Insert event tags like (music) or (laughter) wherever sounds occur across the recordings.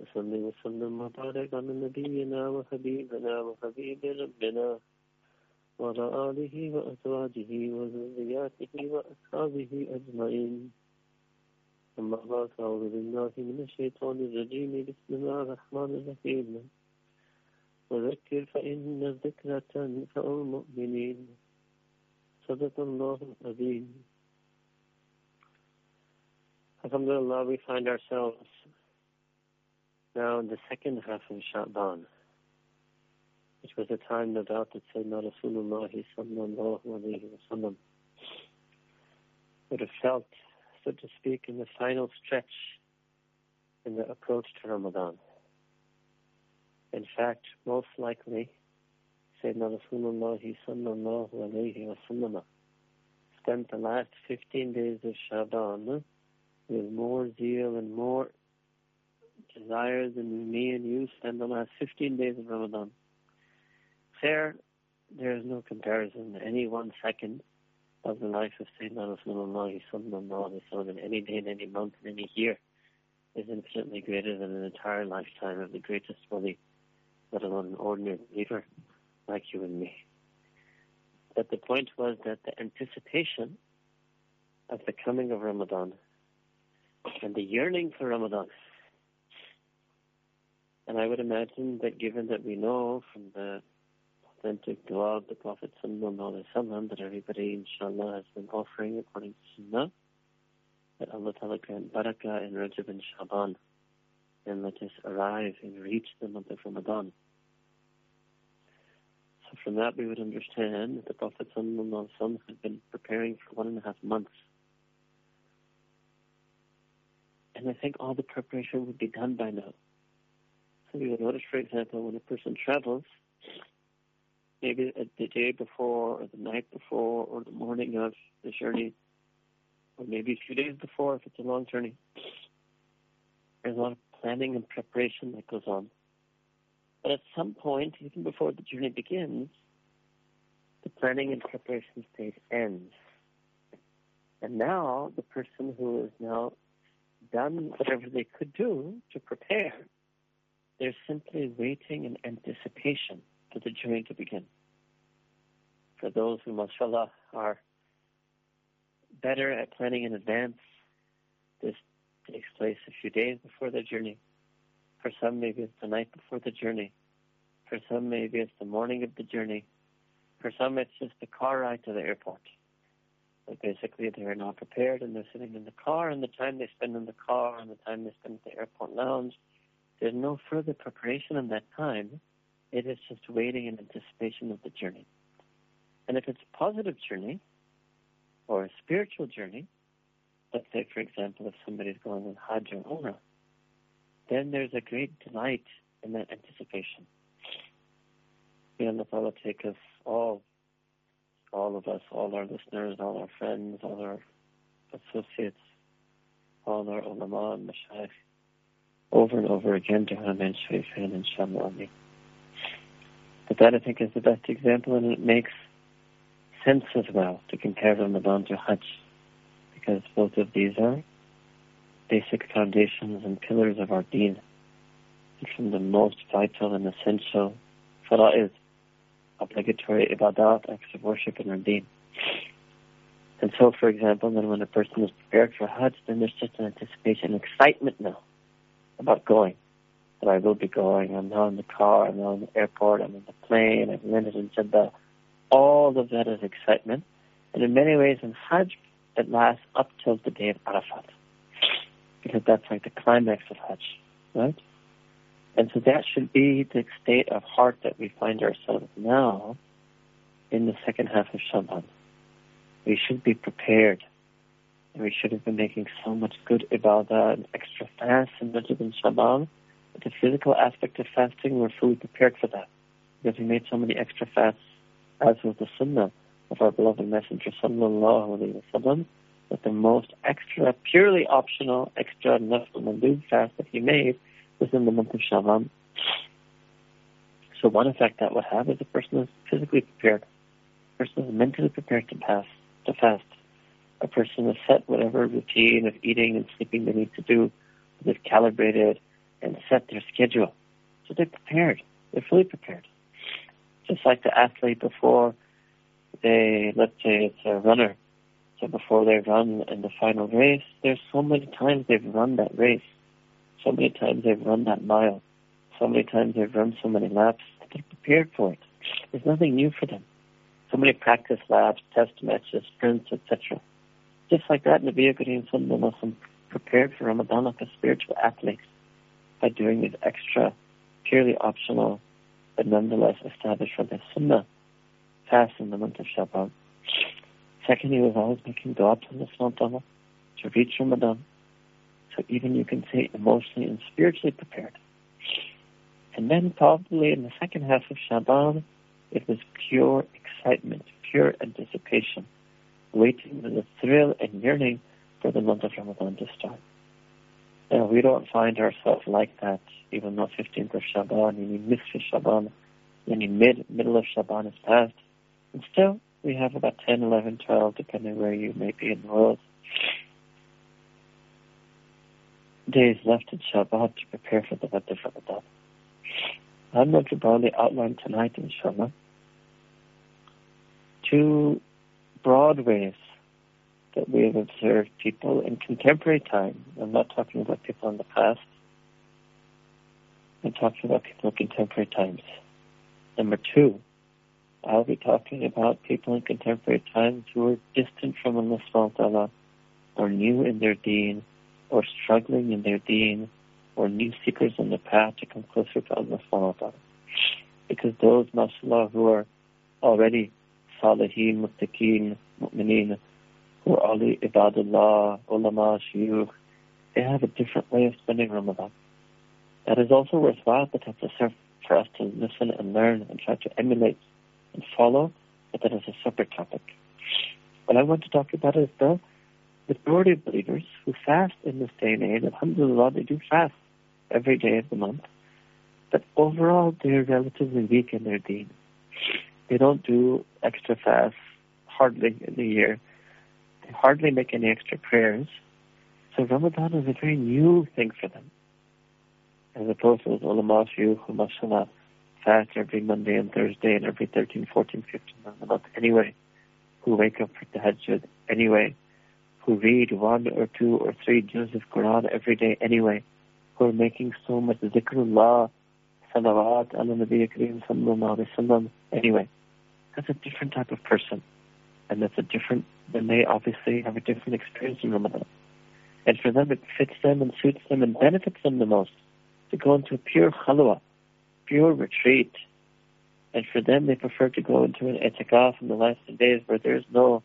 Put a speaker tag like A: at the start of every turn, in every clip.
A: وصلي وسلم وبارك على نبينا وحبيبنا وحبيب ربنا وعلى آله وأزواجه وذرياته وأصحابه أجمعين أما بعد أعوذ بالله من الشيطان الرجيم بسم الله الرحمن الرحيم وذكر فإن الذكرى تنفع المؤمنين صدق الله العظيم Alhamdulillah, we find ourselves now in the second half of Sha'ban, which was a time no doubt that Sayyidina Rasulullah sallallahu would have felt, so to speak, in the final stretch in the approach to Ramadan. In fact, most likely, Sayyidina Rasulullah sallallahu alayhi wa spent the last 15 days of Sha'ban with more zeal and more desires in me and you spend the last 15 days of Ramadan. Fair, there is no comparison. Any one second of the life of Sayyidina Rasulullah sallallahu alayhi in any day, in any month, in any year is infinitely greater than an entire lifetime of the greatest wali, let alone an ordinary believer like you and me. But the point was that the anticipation of the coming of Ramadan and the yearning for Ramadan and I would imagine that given that we know from the authentic dua of the Prophet Wasallam that everybody inshallah has been offering according to Sunnah, that Allah Ta'ala grant barakah in Rajab and Shaban and let us arrive and reach the month of Ramadan. So from that we would understand that the Prophet Wasallam had been preparing for one and a half months. And I think all the preparation would be done by now. So you would notice, for example, when a person travels, maybe the day before or the night before or the morning of the journey, or maybe a few days before if it's a long journey, there's a lot of planning and preparation that goes on. But at some point, even before the journey begins, the planning and preparation stage ends. And now the person who has now done whatever they could do to prepare they're simply waiting in anticipation for the journey to begin. For those who, mashallah, are better at planning in advance, this takes place a few days before the journey. For some, maybe it's the night before the journey. For some, maybe it's the morning of the journey. For some, it's just the car ride to the airport. But basically, they're not prepared and they're sitting in the car, and the time they spend in the car and the time they spend at the airport lounge there's no further preparation in that time. It is just waiting in anticipation of the journey. And if it's a positive journey or a spiritual journey, let's say, for example, if somebody's going on Hajj or Umrah, then there's a great delight in that anticipation. May Allah Ta'ala take us all, all of us, all our listeners, all our friends, all our associates, all our ulama and mashayikh, over and over again to Hanan Sharifan and Shamwani. But that I think is the best example and it makes sense as well to compare Ramadan to Hajj because both of these are basic foundations and pillars of our deen and from the most vital and essential fara'id, obligatory ibadat, acts of worship in our deen. And so, for example, then when a person is prepared for Hajj, then there's just an anticipation, excitement now about going. That I will be going. I'm now in the car. I'm now in the airport. I'm in the plane. I've landed in Jeddah. All of that is excitement. And in many ways, in Hajj, it lasts up till the day of Arafat. Because that's like the climax of Hajj, right? And so that should be the state of heart that we find ourselves now in the second half of Shaban. We should be prepared we should have been making so much good ibadah and extra fast and Rajab and Shaban. But the physical aspect of fasting, we're fully prepared for that because we made so many extra fasts, as was the sunnah of our beloved Messenger sallallahu alaihi wasallam, that the most extra, purely optional, extra nafl mandub fast that he made was in the month of Shaban. So one effect that would have is a person is physically prepared. A person is mentally prepared to pass, to fast. A person has set whatever routine of eating and sleeping they need to do. They've calibrated and set their schedule. So they're prepared. They're fully prepared. Just like the athlete before they, let's say it's a runner. So before they run in the final race, there's so many times they've run that race. So many times they've run that mile. So many times they've run so many laps. They're prepared for it. There's nothing new for them. So many practice laps, test matches, sprints, etc. Just like that, Nabi Kareem Sallallahu prepared for Ramadan like a spiritual athlete by doing these extra, purely optional, but nonetheless established for the Sunnah fast in the month of Shaban. Second, he was always making dua to Allah subhanahu to reach Ramadan. So even you can say emotionally and spiritually prepared. And then probably in the second half of Shaban, it was pure excitement, pure anticipation, waiting with a thrill and yearning for the month of Ramadan to start. Now, we don't find ourselves like that, even though 15th of Shaban, any Nisf Shaban, any mid, middle of Shaban is past. And still, we have about 10, 11, 12, depending where you may be in the world, days left in Shaban to prepare for the Month of Ramadan. I'm going to broadly outline tonight, inshallah, two broad ways that we have observed people in contemporary time. I'm not talking about people in the past. I'm talking about people in contemporary times. Number two, I'll be talking about people in contemporary times who are distant from Allah subhanahu or new in their deen, or struggling in their deen, or new seekers on the path to come closer to Allah subhanahu Because those, mashallah, who are already salihin, muttaqeen, mu'mineen, who are ali ibadullah, ulama, shuyukh, they have a different way of spending Ramadan. That is also worthwhile, that's a serve for us to listen and learn and try to emulate and follow, but that is a separate topic. What I want to talk about is the majority of believers who fast in this day and age, alhamdulillah, they do fast every day of the month, but overall they're relatively weak in their deen. They don't do extra fasts hardly in the year. They hardly make any extra prayers. So Ramadan is a very new thing for them. As opposed to ulama, shuyukh, mashallah, fast every Monday and Thursday and every 13, 14, 15 of the month anyway, who wake up for tahajjud anyway, who read one or two or three juz of Quran every day anyway, who are making so much zikrullah, salawat, ala Nabi Kareem sallallahu alayhi wasallam anyway. That's a different type of person. And that's a different, then they obviously have a different experience in Ramadan. And for them, it fits them and suits them and benefits them the most to go into a pure khalwa, pure retreat. And for them, they prefer to go into an etikaf in the last days where there's no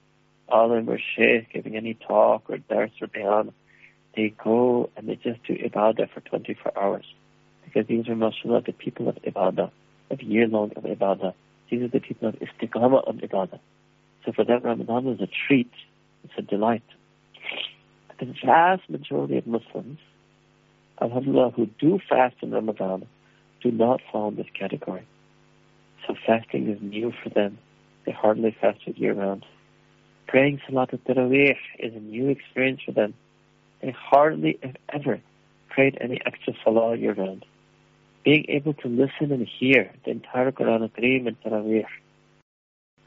A: alim or sheikh giving any talk or dars or bayan. They go and they just do ibadah for 24 hours. Because these are, mashallah, the people of ibadah, of year-long of ibadah. These are the people of istiqamah of ibadah. So for them, Ramadan is a treat. It's a delight. The vast majority of Muslims, alhamdulillah, who do fast in Ramadan, do not fall in this category. So fasting is new for them. They hardly fasted year round. Praying Salat al-Taraweeh is a new experience for them. They hardly, if ever, prayed any extra Salah year round. Being able to listen and hear the entire Quran al-Kareem and Taraweeh,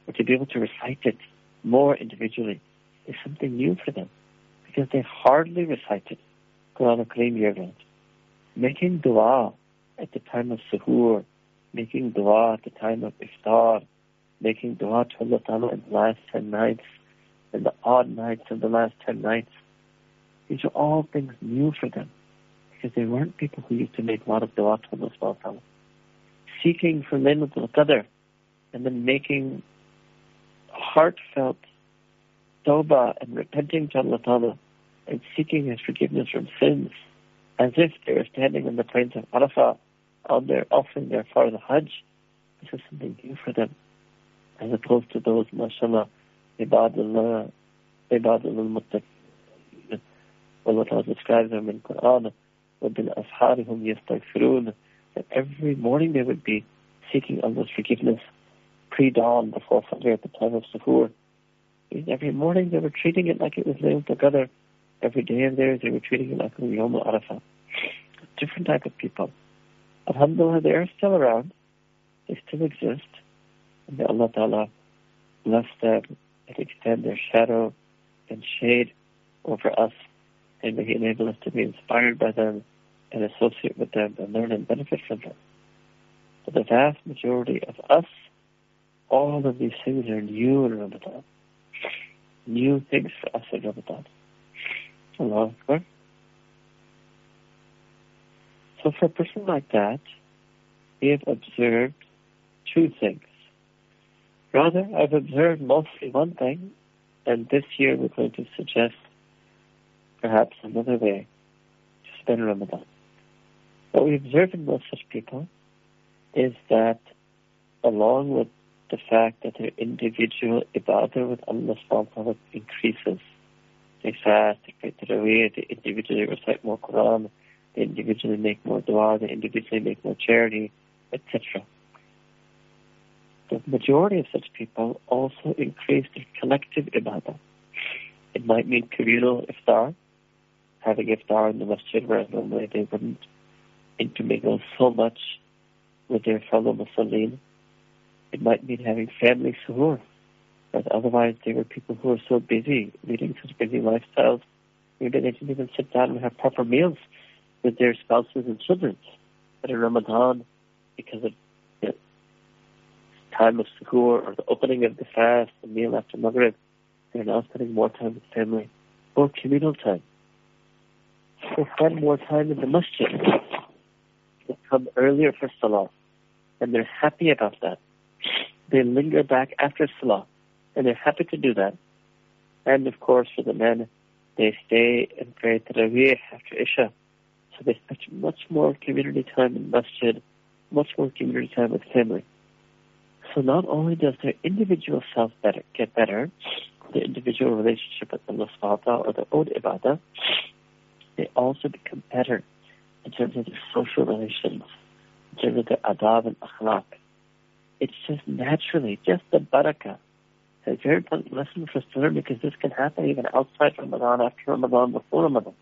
A: or to be able to recite it more individually, is something new for them. Because they hardly recited Quran al-Kareem year round. Making dua at the time of suhoor, making dua at the time of iftar, making dua to Allah Ta'ala in the last 10 nights, in the odd nights of the last 10 nights. These are all things new for them because they weren't people who used to make a lot of dua to Allah Ta'ala. Seeking for Laylatul Qadr and then making heartfelt tawbah and repenting to Allah Ta'ala and seeking His forgiveness from sins as if they were standing on the plains of Arafah on their offering their the Hajj. This is something new for them, as opposed to those, mashallah, ibadullah, ibadullah muttaqin. Allah describes them in Quran, وَبِالْأَسْحَارِهُمْ يَسْتَغْفِرُونَ That every morning they would be seeking Allah's forgiveness pre-dawn before Fajr at the time of Suhoor. Every morning they were treating it like it was Layl together. Every day of theirs they were treating it like it was Yom Arafah. Different type of people. Alhamdulillah, they are still around. They still exist. And may Allah Ta'ala bless them and extend their shadow and shade over us. and may He enable us to be inspired by them and associate with them and learn and benefit from them. But the vast majority of us, all of these things are new in Ramadan. New things for us in Ramadan. Allah Akbar. So for a person like that, we have observed two things. Rather, I've observed mostly one thing, and this year we're going to suggest perhaps another way to spend Ramadan. What we observe in most such people is that along with the fact that their individual ibadah with Allah subhanahu increases, they fast, they pray Taraweeh, they individually recite more Quran, they individually make more dua, they individually make more charity, etc. The majority of such people also increase their collective ibadah. It might mean communal iftar, having iftar in the masjid, whereas normally they wouldn't intermingle so much with their fellow Muslims. It might mean having family suhoor, but otherwise they were people who were so busy, leading such busy lifestyles, maybe they didn't even sit down and have proper meals with their spouses and children. But in Ramadan, because of the time of suhoor or the opening of the fast, the meal after Maghrib, they're now spending more time with family, more communal time. They spend more time in the masjid. They come earlier for salah, and they're happy about that. They linger back after salah, and they're happy to do that. And of course, for the men, they stay and pray Taraweeh after Isha so they spend much more community time in masjid, much more community time with family. So not only does their individual self better, get better, the individual relationship with Allah subhanahu or their own ibadah, they also become better in terms of their social relations, in terms of their adab and akhlaq. It's just naturally, just the barakah. It's a very important lesson for us to learn because this can happen even outside Ramadan, after Ramadan, before Ramadan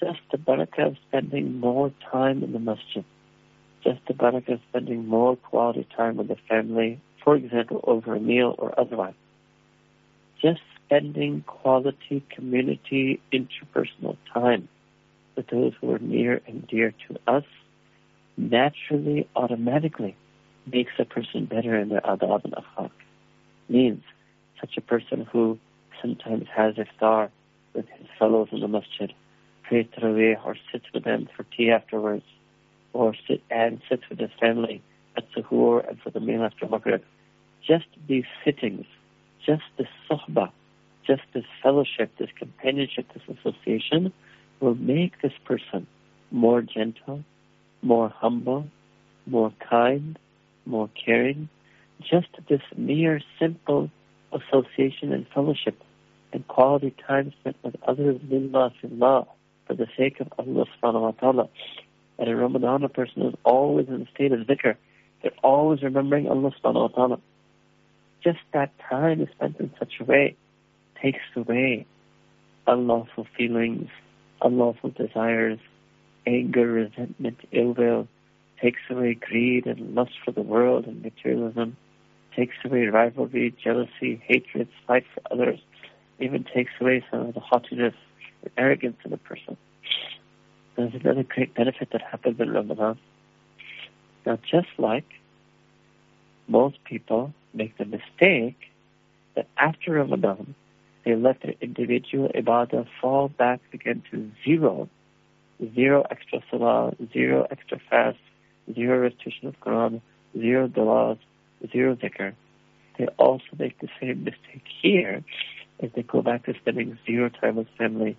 A: just the barakah of spending more time in the masjid, just the barakah of spending more quality time with the family, for example, over a meal or otherwise. Just spending quality community interpersonal time with those who are near and dear to us naturally, automatically makes a person better in their adab and akhlaq. Means such a person who sometimes has iftar with his fellows in the masjid prays Taraweeh or sits with them for tea afterwards, or sit and sits with his family at Suhoor and for the meal after Maghrib. Just these sittings, just the sohbah, just this fellowship, this companionship, this association will make this person more gentle, more humble, more kind, more caring. Just this mere simple association and fellowship and quality time spent with others, lillah, fillah, for the sake of Allah subhanahu wa ta'ala. And in Ramadan, a person is always in a state of dhikr. They're always remembering Allah subhanahu wa ta'ala. Just that time is spent in such a way takes away unlawful feelings, unlawful desires, anger, resentment, ill will, takes away greed and lust for the world and materialism, takes away rivalry, jealousy, hatred, spite for others, even takes away some of the haughtiness arrogance in a person. There's another great benefit that happens in Ramadan. Now, just like most people make the mistake that after Ramadan, they let their individual ibadah fall back again to zero, zero extra salah, zero extra fast, zero restriction of Quran, zero du'as, zero dhikr. They also make the same mistake here as they go back to spending zero time with family,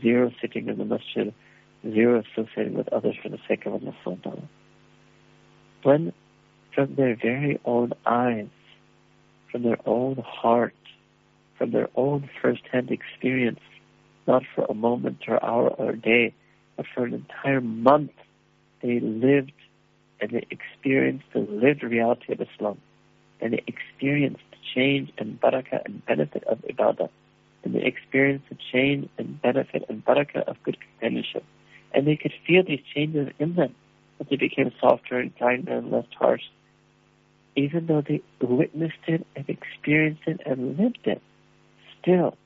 A: zero sitting in the masjid, zero associating with others for the sake of Allah subhanahu When from their very own eyes, from their own heart, from their own first-hand experience, not for a moment or hour or day, but for an entire month, they lived and they experienced the lived reality of Islam. And they experienced the change and barakah and benefit of ibadah. And they experienced the change and benefit and barakah of good companionship. And they could feel these changes in them as they became softer and kinder and less harsh. Even though they witnessed it and experienced it and lived it, still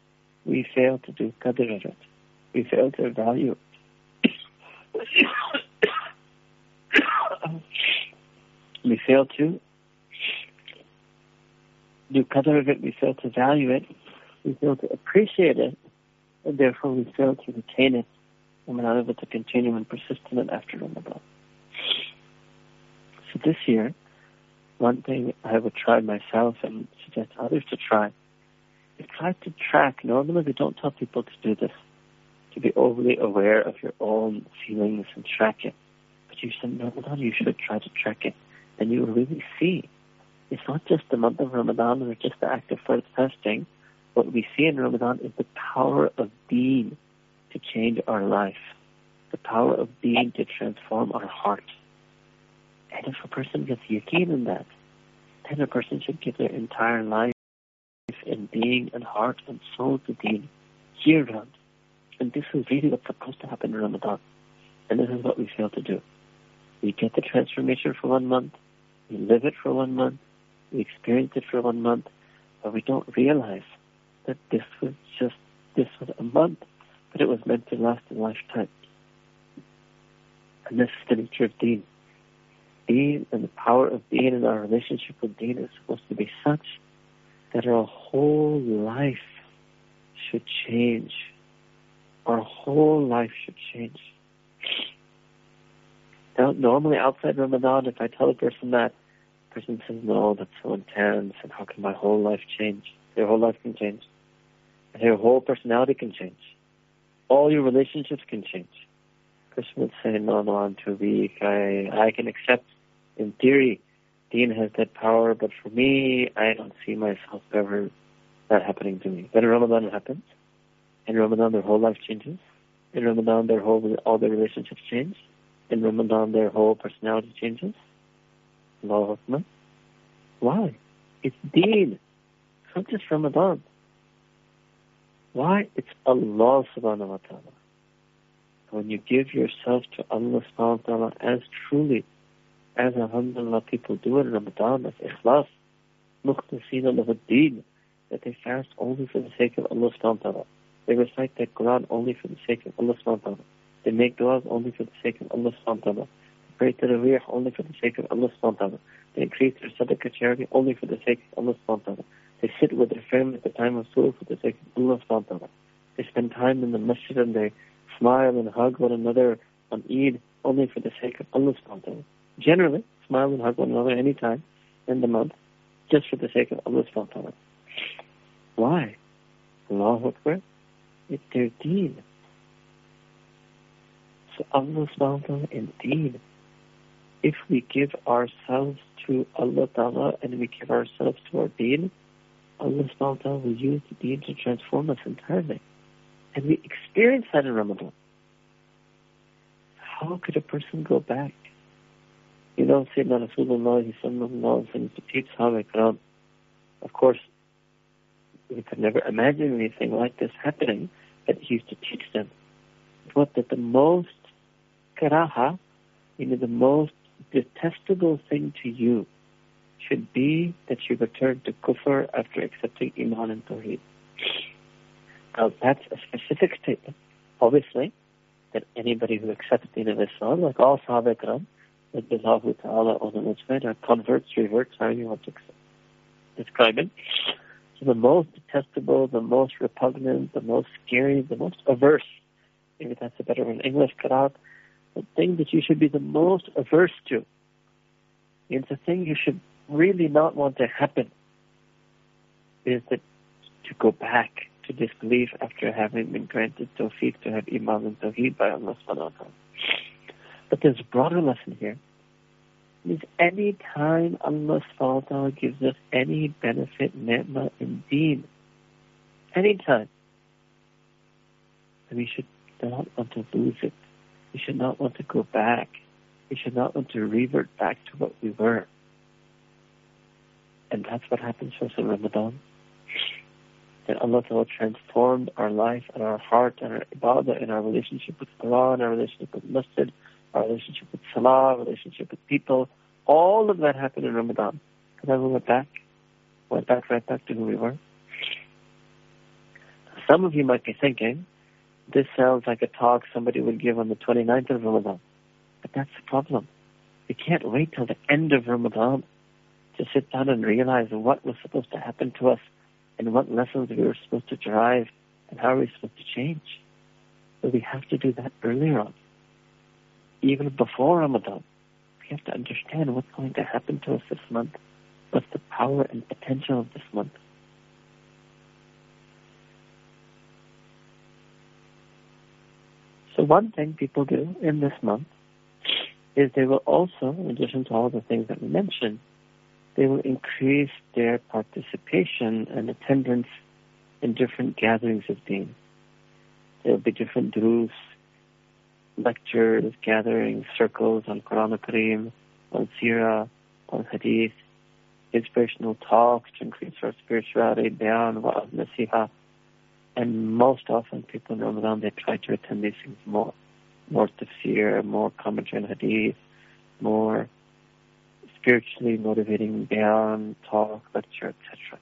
A: we fail to do qadr of it. We fail to value it. (coughs) we fail to do qadr of it, we fail to value it, we fail to appreciate it, and therefore we fail to retain it, and we're not able to continue and persist in it after Ramadan. So this year, one thing I would try myself and suggest others to try is try to track. Normally we don't tell people to do this, to be overly aware of your own feelings and track it. But you said, Ramadan, you should try to track it. And you will really see. It's not just the month of Ramadan or just the act of first fasting. What we see in Ramadan is the power of deen to change our life, the power of deen to transform our heart. And if a person gets yaqeen in that, then a person should give their entire life being and heart and soul to deen year round. And this is really what's supposed to happen in Ramadan. And this is what we fail to do. We get the transformation for one month, we live it for one month, we experience it for one month, but we don't realize that this was just, this was a month, but it was meant to last a lifetime. And this is the nature of deen. Deen and the power of deen in our relationship with deen is supposed to be such that our whole life should change. Our whole life should change. Now, normally outside Ramadan, if I tell a person that, the person says, no, that's so intense, and how can my whole life change? Their whole life can change. And their whole personality can change. All your relationships can change. Person would say, no, no, I'm too weak. I, I can accept, in theory, Deen has that power, but for me, I don't see myself ever that happening to me. But in Ramadan it happens. In Ramadan their whole life changes. In Ramadan their whole all their relationships change. In Ramadan their whole personality changes. Akbar. Why? It's Deen. It's not just Ramadan. Why? It's Allah subhanahu wa ta'ala. When you give yourself to Allah subhanahu wa ta'ala as truly as alhamdulillah people do it in Ramadan as ikhlas, mukhlisina lahu that they fast only for the sake of Allah subhanahu wa ta'ala. They recite the Quran only for the sake of Allah subhanahu wa ta'ala. They make du'as only for the sake of Allah subhanahu wa ta'ala. They pray Taraweeh only for the sake of Allah subhanahu wa ta'ala. They increase their sadaqah charity only for the sake of Allah subhanahu wa ta'ala. They sit with their family at the time of suhoor for the sake of Allah subhanahu wa ta'ala. They spend time in the masjid and they smile and hug one another on Eid only for the sake of Allah subhanahu wa ta'ala generally smile and hug one another any time in the month, just for the sake of Allah subhanahu. Why? Allahu Akbar. It's their deen. So Allah subhanahu ta'ala. If we give ourselves to Allah ta'ala and we give ourselves to our deen, Allah subhanahu wa ta'ala will use the deen to transform us entirely. And we experience that in Ramadan. How could a person go back you know, Sayyidina Rasulullah sallallahu to teach Sahaba Ikram. Of course, we could never imagine anything like this happening, but he used to teach them what that the most karaha, you know, the most detestable thing to you should be that you return to kufr after accepting iman and tawheed. Now that's a specific statement, obviously, that anybody who accepts the Islam, like all Sahaba that Allah Ta'ala on its way, converts, reverts, how you want to describe it. So the most detestable, the most repugnant, the most scary, the most averse, maybe that's a better one, English out. the thing that you should be the most averse to. It's a thing you should really not want to happen is that to go back to disbelief after having been granted tawfiq to have iman and tawheed by Allah subhanahu wa ta'ala. But there's a broader lesson here. Any time Allah subhanahu gives us any benefit, ni'mah in deen, any time, then we should not want to lose it. We should not want to go back. We should not want to revert back to what we were. And that's what happens for us in Ramadan. That Allah Ta'ala transformed our life and our heart and our ibadah and our relationship with Allah and our relationship with Masjid, our relationship with Salah, relationship with people. All of that happened in Ramadan. And then we went back, went back right back to who we were. Some of you might be thinking, this sounds like a talk somebody would give on the 29th of Ramadan. But that's the problem. We can't wait till the end of Ramadan to sit down and realize what was supposed to happen to us and what lessons we were supposed to derive and how we supposed to change. We have to do that earlier on. Even before Ramadan, we have to understand what's going to happen to us this month. What's the power and potential of this month. So one thing people do in this month is they will also, in addition to all the things that we mentioned, they will increase their participation and attendance in different gatherings of deen. There will be different durus, lectures, gatherings, circles on Quran Kareem, on Sirah, on Hadith, inspirational talks to increase our spirituality, bayan, wa'az, nasiha. And most often people in Ramadan, they try to attend these things more. More tafsir, more commentary on Hadith, more spiritually motivating bayan, talk, lecture, etc.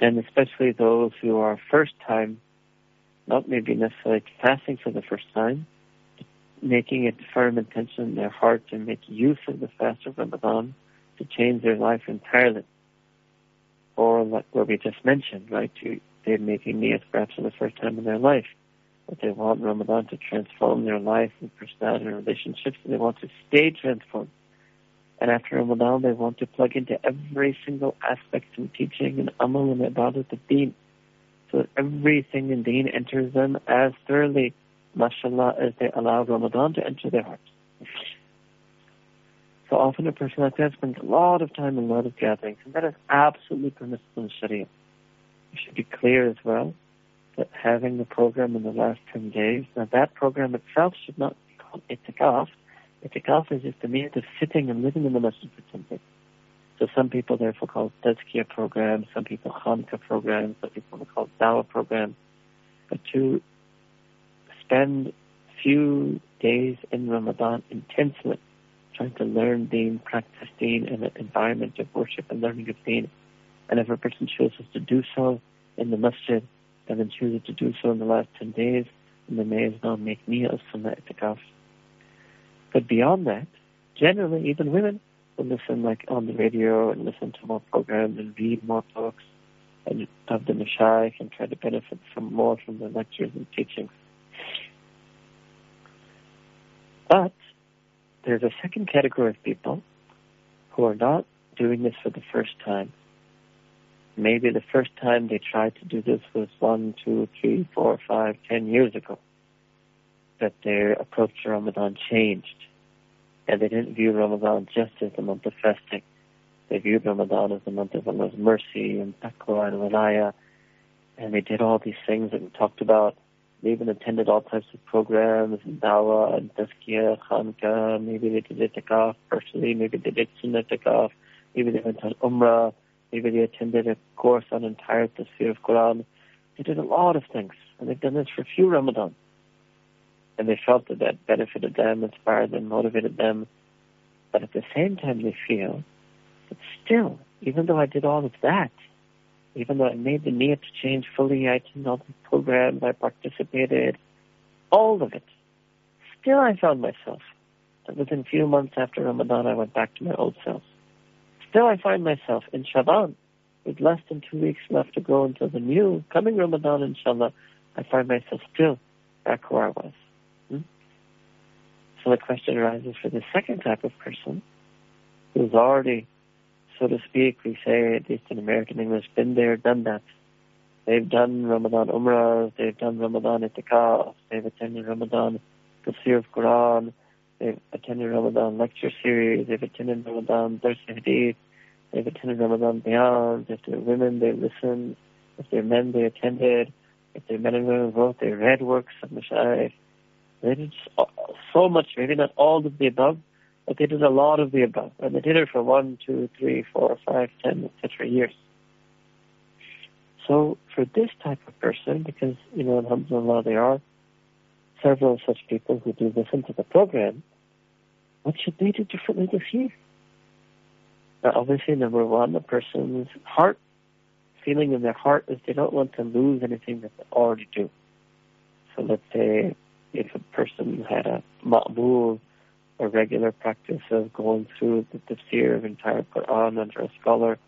A: And especially those who are first time, not maybe necessarily fasting for the first time, but making it firm intention in their heart to make use of the fast of Ramadan to change their life entirely. Or like what we just mentioned, right? To, they're making niyat perhaps for the first time in their life. But they want Ramadan to transform their life and personality and relationships, and they want to stay transformed. And after Ramadan, they want to plug into every single aspect and teaching and amal and ibadat of deen. So everything in deen enters them as thoroughly, mashallah, as they allow Ramadan to enter their hearts. So often a person like that spends a lot of time in a lot of gatherings, and that is absolutely permissible in Sharia. You should be clear as well that having the program in the last 10 days, now that program itself should not be called itikaf, Itikaf is just the means of sitting and living in the masjid for something. So some people therefore call tazkiyah programs, some people khanka programs, some people call dawah programs. But to spend few days in Ramadan intensely trying to learn deen, practice deen in an environment of worship and learning of deen. And if a person chooses to do so in the masjid, and then chooses to do so in the last 10 days, then they may as well make niyyah of sunnah itikaf. But beyond that, generally, even women listen like on the radio and listen to more programs and read more books and have the mashayikh and try to benefit from more from the lectures and teachings. But there's a second category of people who are not doing this for the first time. Maybe the first time they tried to do this was one, two, three, four, five, ten years ago that their approach to Ramadan changed. And they didn't view Ramadan just as the month of fasting. They viewed Ramadan as the month of Allah's mercy and taqwa and walaya. And they did all these things that we talked about. They even attended all types of programs, and dawah and tazkiyah, khanka. Maybe they did itikaf personally. Maybe they did sunnah itikaf. Maybe they went on umrah. Maybe they attended a course on entire tafsir of Quran. They did a lot of things. And they've done this for a few Ramadan and they felt that that benefited them, inspired them, motivated them. But at the same time, they feel that still, even though I did all of that, even though I made the need to change fully, I attended all the programs, I participated, all of it, still I found myself that within a few months after Ramadan, I went back to my old self. Still, I find myself in Shaban, with less than two weeks left to go until the new coming Ramadan, inshallah, I find myself still back where I was. So the question arises for the second type of person who's already, so to speak, we say, at least in American English, been there, done that. They've done Ramadan Umrah, they've done Ramadan Itikaf, they've attended Ramadan Tafsir of Quran, they've attended Ramadan lecture series, they've attended Ramadan Dars Hadith, they've attended Ramadan Bayan, if they're women, they listened, if they're men, they attended, if they're men and women both, they read works of Mashaykh. They did uh, so much, maybe not all of the above, but they did a lot of the above. And they did it for one, two, three, four, five, ten, etc. years. So for this type of person, because, you know, alhamdulillah, there are several such people who do listen to the program, what should they do differently this year? Now, obviously, number one, the person's heart, feeling in their heart is they don't want to lose anything that they already do. So let's say if a person had a ma'mul, a regular practice of going through the tafsir of entire Quran under a scholar,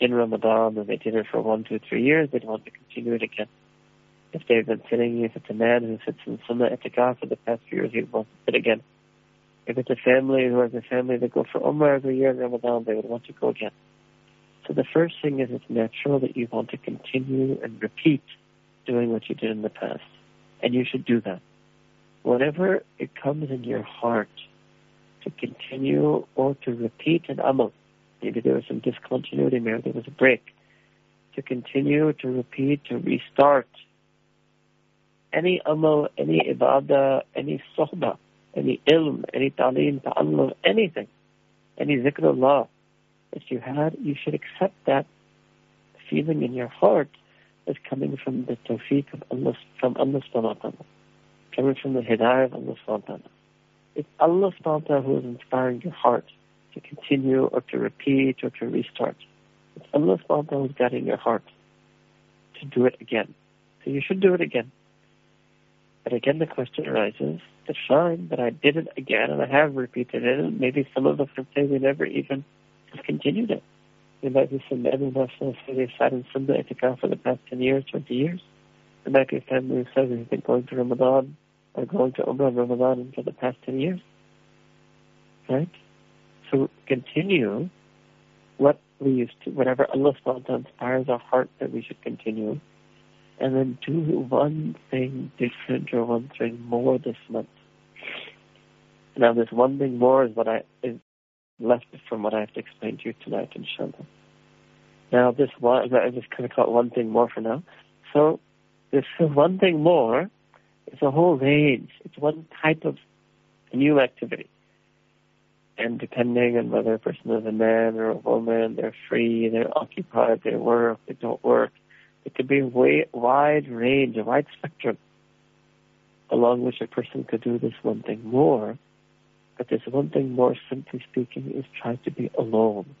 A: in Ramadan and they did it for one, two, three years, they'd want to continue it again. If they've been sitting, if it's a man who sits in Sunnah Etikaf for the past few years, he'd want to sit again. If it's a family who has a family that go for Umrah every year in Ramadan, they would want to go again. So the first thing is it's natural that you want to continue and repeat doing what you did in the past. And you should do that. Whenever it comes in your heart to continue or to repeat an amal, Maybe there was some discontinuity, maybe there was a break. To continue, to repeat, to restart. Any amal, any ibadah, any sohbah, any ilm, any talim, ta'allum, anything, any zikrullah that you had, you should accept that feeling in your heart as coming from the tawfiq of Allah, from Allah subhanahu coming from the hidayah of Allah subhanahu. It's Allah subhanahu who is inspiring your heart to continue or to repeat or to restart. It's Allah subhanahu who's guiding your heart to do it again. So you should do it again. But again, the question arises, that's fine, but I did it again and I have repeated it, and maybe some of us can say we never even discontinued it. There might be some men who say they've sat in Sunnah Itikaf for the past 10 years, 20 years. There might be a family who says they've been going to Ramadan or going to Umrah and Ramadan for the past 10 years. Right? So continue what we used to, whatever Allah subhanahu inspires our heart that we should continue, and then do one thing different or one thing more this month. Now, this one thing more is what I is left from what I have to explain to you tonight, inshallah. Now, this one, I just kind of call it one thing more for now. So, this (laughs) one thing more is a whole range. It's one type of new activity and depending on whether a person is a man or a woman, they're free, they're occupied, they work, they don't work. It could be a way, wide range, a wide spectrum along which a person could do this one thing more. But there's one thing more, simply speaking, is try to be alone.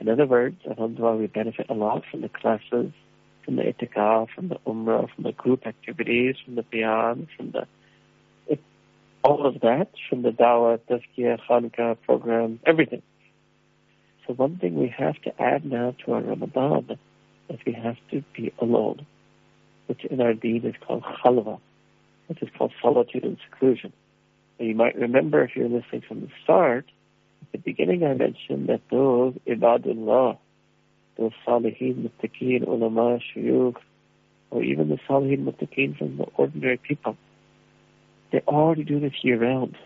A: In other words, alhamdulillah, we benefit a lot from the classes, from the itikaf, from the umrah, from the group activities, from the bayan, from the all of that from the Dawah, Tazkiyah, Khanka program, everything. So one thing we have to add now to our Ramadan is we have to be alone, which in our deen is called khalwa, which is called solitude and seclusion. And you might remember if you're listening from the start, at the beginning I mentioned that those ibadullah, those salihin, muttaqeen, ulama, shuyukh, or even the salihin, muttaqeen from the ordinary people, they already do this year round.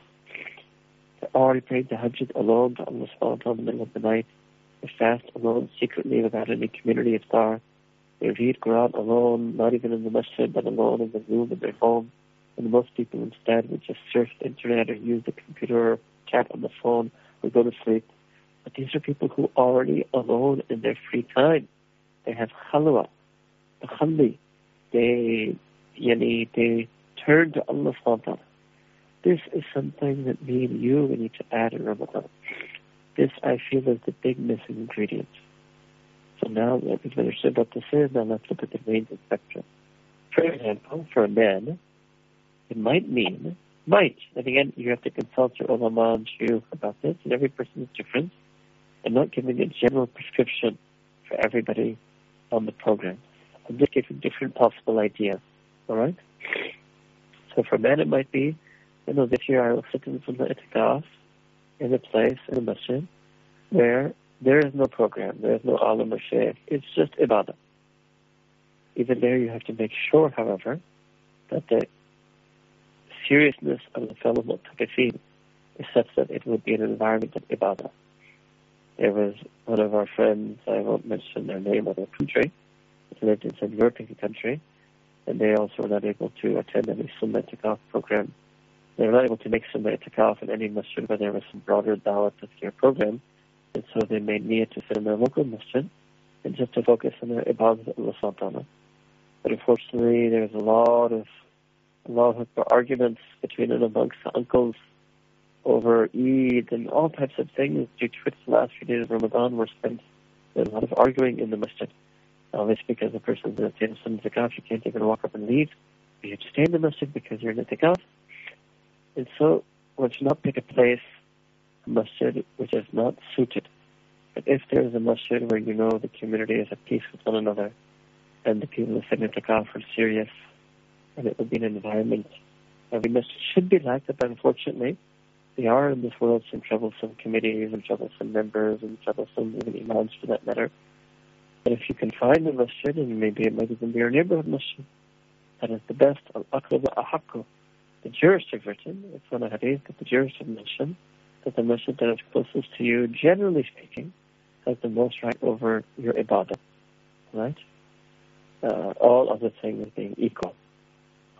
A: They already pray tahajjud alone to Allah subhanahu wa in the middle of the night. They fast alone secretly without any community iftar. They read Quran alone, not even in the masjid, but alone in the room in their home. And most people instead would just surf the internet or use the computer or chat on the phone or go to sleep. But these are people who are already alone in their free time. They have khalwa, the khalli. They, yani, they turn to Allah subhanahu This is something that me and you we need to add in Ramadan. This I feel is the big missing ingredient. So now that we've understood what this is, now let's look at the of spectrum. For example, for a man, it might mean, might, and again, you have to consult your ulama and you about this, and every person is different. I'm not giving a general prescription for everybody on the program. I'm just giving different possible ideas. All right? So for men, it might be, you know, this year I will sit in some itikaf in a place, in a masjid, where there is no program, there is no alim or sheikh. It's just ibadah. Even there, you have to make sure, however, that the seriousness of the fellow mu'takifin is such that it would be an environment of ibadah. There was one of our friends, I won't mention their name or their country, lived in some European country, and they also were not able to attend any Sunnah Itikaf program. They were not able to make Sunnah Itikaf in any masjid where there was some broader Dawah Tazkir program, and so they made niyat to sit in their local masjid and just to focus on their ibadah of Allah But unfortunately, there's a lot of a lot of arguments between and amongst the uncles over Eid and all types of things due to which the last few days of Ramadan were spent with a lot of arguing in the masjid. Obviously, because the person's in a state of some you can't even walk up and leave. You have to stay in the masjid because you're in Itikaf. And so, one should not pick a place, a masjid, which is not suited. But if there is a masjid where you know the community is at peace with one another, and the people sitting in the tikaf are serious, and it would be an environment every masjid should be like that, but unfortunately, they are in this world some troublesome committees and troublesome members and troublesome even imams for that matter. But if you can find a masjid, and maybe it might even be your neighborhood masjid, that is the best. The jurist have written, it's on a hadith that the jurist have mentioned, that the masjid that is closest to you, generally speaking, has the most right over your ibadah. Right? Uh, all other things being equal.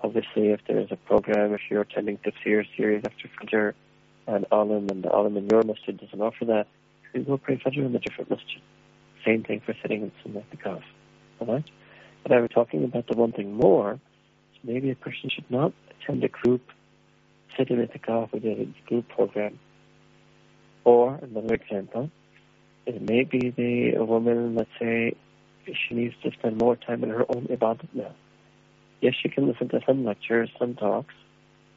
A: Obviously, if there is a program, if you're attending tafsir series after Fajr, and alim and the alim in your masjid doesn't offer that, you go pray Fajr in a different masjid. Same thing for sitting in Sunnah Itikaf. Alright? But I was talking about the one thing more, so maybe a person should not attend a group, sit in a with a group program. Or, another example, it may be the, a woman, let's say, she needs to spend more time in her own ibadat now. Yes, she can listen to some lectures, some talks,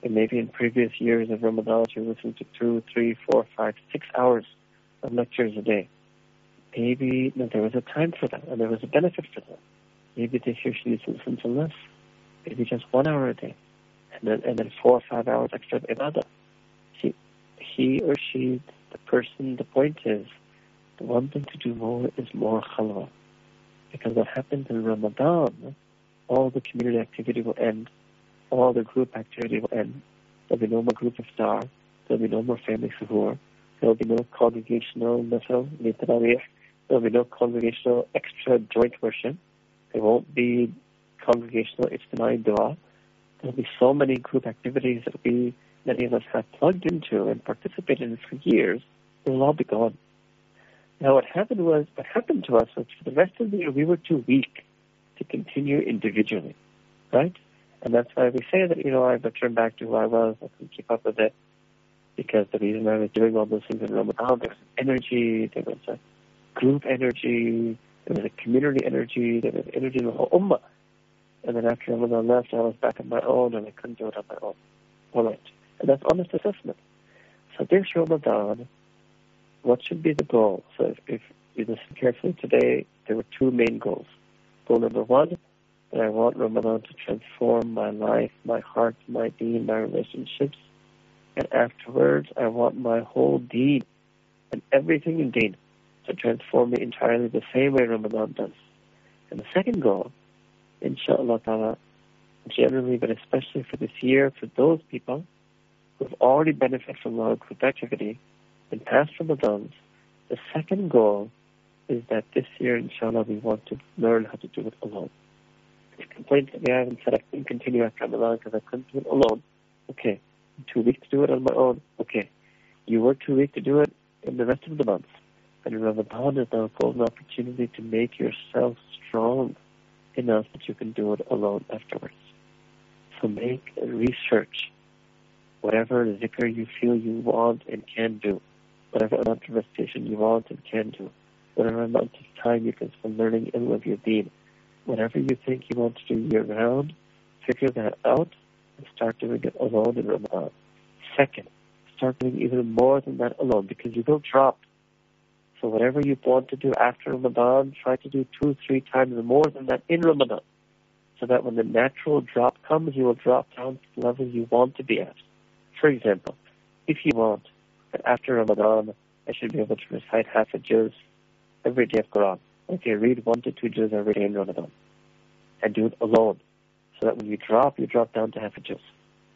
A: and maybe in previous years of Ramadan, you listen to two, three, four, five, six hours of lectures a day. Maybe no, there was a time for that, and there was a benefit for that. Maybe this year she needs to listen to less. Maybe just one hour a day, and then and then four or five hours extra ibadah. See, he or she, the person, the point is, the one thing to do more is more khalwa. Because what happens in Ramadan, all the community activity will end all the group activity will end. There'll be no more group iftar. There'll be no more family suhoor. There'll be no congregational nafil, There'll be no congregational extra joint worship. There won't be congregational ijtimai dua. There'll be so many group activities that we, many of us have plugged into and participated in for years. They'll all be gone. Now what happened was, what happened to us was for the rest of the year we were too weak to continue individually, right? And that's why we say that, you know, I've returned back to who I was. I couldn't keep up with it because the reason I was doing all those things in Ramadan, oh, there was energy, there was a group energy, there was a community energy, there was energy in the whole ummah. And then after Ramadan left, I was back on my own and I couldn't do it on my own. All right. And that's honest assessment. So this Ramadan, what should be the goal? So if, if you listen carefully today, there were two main goals. Goal number one and I want Ramadan to transform my life, my heart, my deen, my relationships. And afterwards, I want my whole deen and everything in deen to transform me entirely the same way Ramadan does. And the second goal, inshallah ta'ala, generally, but especially for this year, for those people who have already benefited from our group activity in past Ramadans, the second goal is that this year, inshallah, we want to learn how to do it alone complaints that we have and said I couldn't continue after Ramadan because I couldn't do it alone. Okay. I'm too weak to do it on my own. Okay. You were too weak to do it in the rest of the months. And Ramadan is now a golden opportunity to make yourself strong enough that you can do it alone afterwards. So make research. Whatever zikr you feel you want and can do. Whatever amount of recitation you want and can do. Whatever amount of time you can spend learning ilm of your deen whatever you think you want to do year round, figure that out and start doing it alone in Ramadan. Second, start doing even more than that alone because you will drop. So whatever you want to do after Ramadan, try to do two, three times more than that in Ramadan. So that when the natural drop comes, you will drop down to the level you want to be at. For example, if you want that after Ramadan, I should be able to recite half a juz every day of Quran. Okay, read one to two juz every day in Ramadan. and do it alone. So that when you drop, you drop down to tahajjud.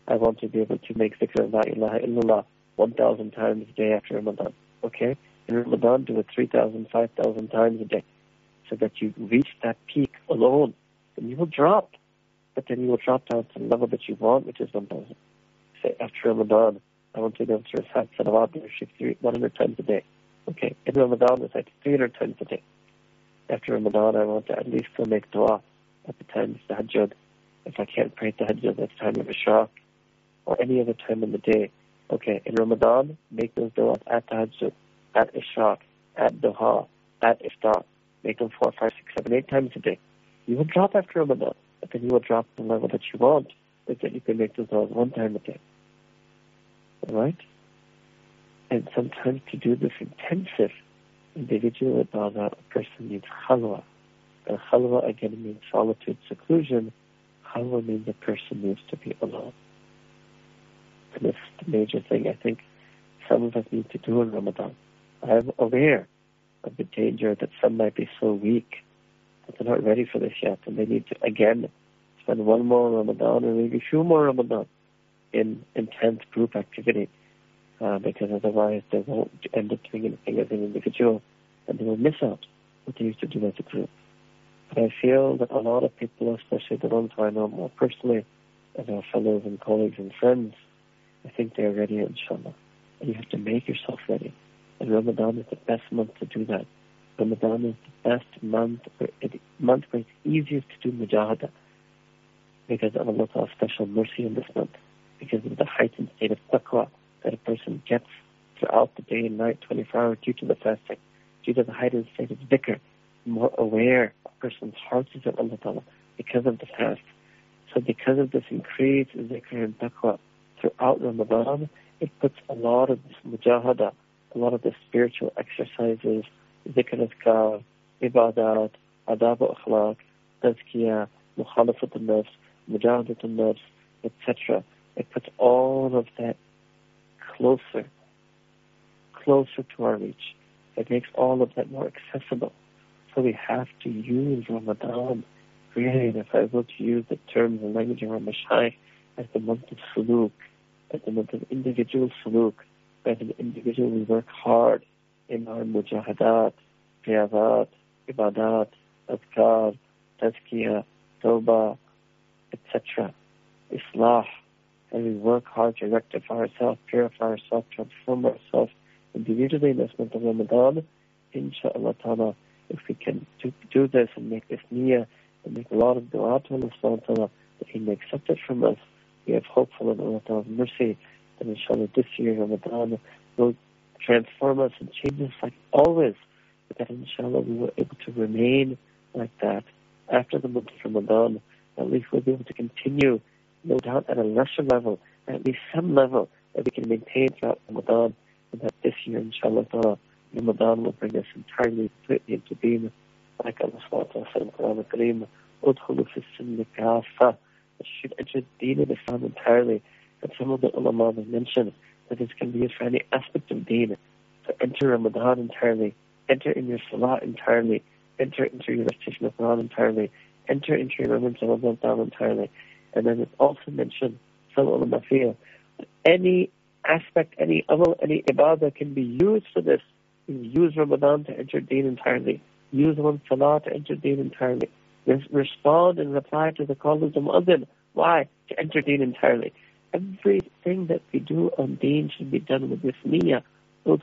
A: I want to be able to make zikr la ilaha illallah 1,000 times a day after Ramadan. Okay? In Ramadan, do it 3,000, 5,000 times a day. So that you reach that peak alone. And you will drop. But then you will drop down to the level that you want, which is 1,000. Say, after Ramadan, I want to go to recite salawat and 100 times a day. Okay? In Ramadan, recite 300 times a day. After Ramadan, I want to at least still make dua at the time of tahajjud. If I can't pray tahajjud, the time of ishraq or any other time in the day. Okay, in Ramadan, make those du'as at tahajjud, at ishraq, at duha, at iftar. Make them four, five, six, seven, eight times a day. You will drop after Ramadan, but then you will drop the level that you want, is that you can make those du'as one time a day. Alright? And sometimes to do this intensive individual ibadah, a person needs khalwa. And khalwa again means solitude, seclusion. Khalwa means a person needs to be alone. And this is the major thing I think some of us need to do in Ramadan. I'm aware of the danger that some might be so weak that they're not ready for this yet, and they need to again spend one more Ramadan or maybe a few more Ramadan in intense group activity, uh, because otherwise they won't end up doing anything as an individual, and they will miss out what they used to do as a group. But I feel that a lot of people, especially the ones who I know more personally, as our fellows and colleagues and friends, I think they're ready, inshallah. And you have to make yourself ready. And Ramadan is the best month to do that. Ramadan is the best month, where it, month where it's easiest to do mujahada because of Allah's special mercy in this month, because of the heightened state of taqwa that a person gets throughout the day and night, 24 hours, due to the fasting, due to the heightened state of dhikr, more aware a person's heart is of Allah Ta'ala because of the fast. So because of this increased dhikr and taqwa, throughout Ramadan, it puts a lot of this mujahada, a lot of the spiritual exercises, zikr azkar, ibadat, adab akhlaq, tazkiyah, mukhalafat al-nafs, mujahadat al-nafs, etc. It puts all of that closer, closer to our reach. It makes all of that more accessible. So we have to use Ramadan, really, if I were to use the terms and language of our Mashaikh, as the month of suluk, as the month of individual suluk, as an individual we work hard in our mujahadat, riyadat, ibadat, azkar, tazkiyah, tawbah, etc. Islah, and we work hard to rectify ourselves, purify ourselves, transform ourselves individually in this month of Ramadan, inshallah ta'ala, if we can do, do this and make this niyyah and make a lot of dua to Allah subhanahu wa ta'ala, that He may accept it from us, we have hopeful in Allah's mercy that inshallah this year Ramadan will transform us and change us like always. But that inshallah we were able to remain like that after the month of Ramadan. At least we'll be able to continue, no doubt at a lesser level, at least some level that we can maintain throughout Ramadan, and that this year, inshallah, Ramadan will bring us entirely into being like Allah subhanahu wa ta'ala in Quran al-Kareem, udkhulu that should enter deen of Islam entirely. And some of the ulama have mentioned that this can be used for any aspect of deen, to enter Ramadan entirely, enter in your salah entirely, enter into your recitation of Quran entirely, enter into your remembrance of Allah entirely. And then it's also mentioned, some any aspect, any amal, any ibadah can be used for this. Use Ramadan to enter Deen entirely. Use one Salah to enter Deen entirely respond and reply to the call of the. Why? To enter deen entirely. Everything that we do on deen should be done with this niyyah. To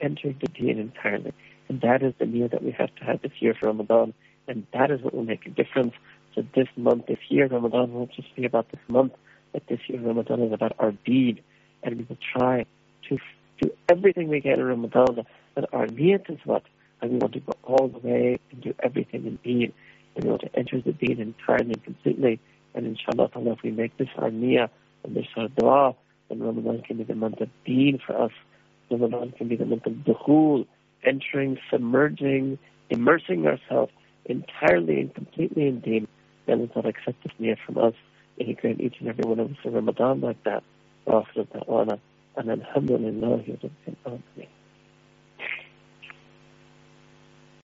A: enter the deen entirely. And that is the niyyah that we have to have this year for Ramadan. And that is what will make a difference. So this month, this year, Ramadan won't just be about this month, but this year Ramadan is about our deed. And we will try to do everything we can in Ramadan. But our niyyah is what? and we want to go all the way and do everything in deen, and we want to enter the deen entirely and completely. And inshallah, if we make this our niyyah and this our dua, then Ramadan can be the month of deen for us. Ramadan can be the month of dukhul, entering, submerging, immersing ourselves entirely and completely in deen. Then it's not accepted near from us. May He grant each and every one of us a Ramadan like that, after that honor, and Alhamdulillah, Rabbil Alameen.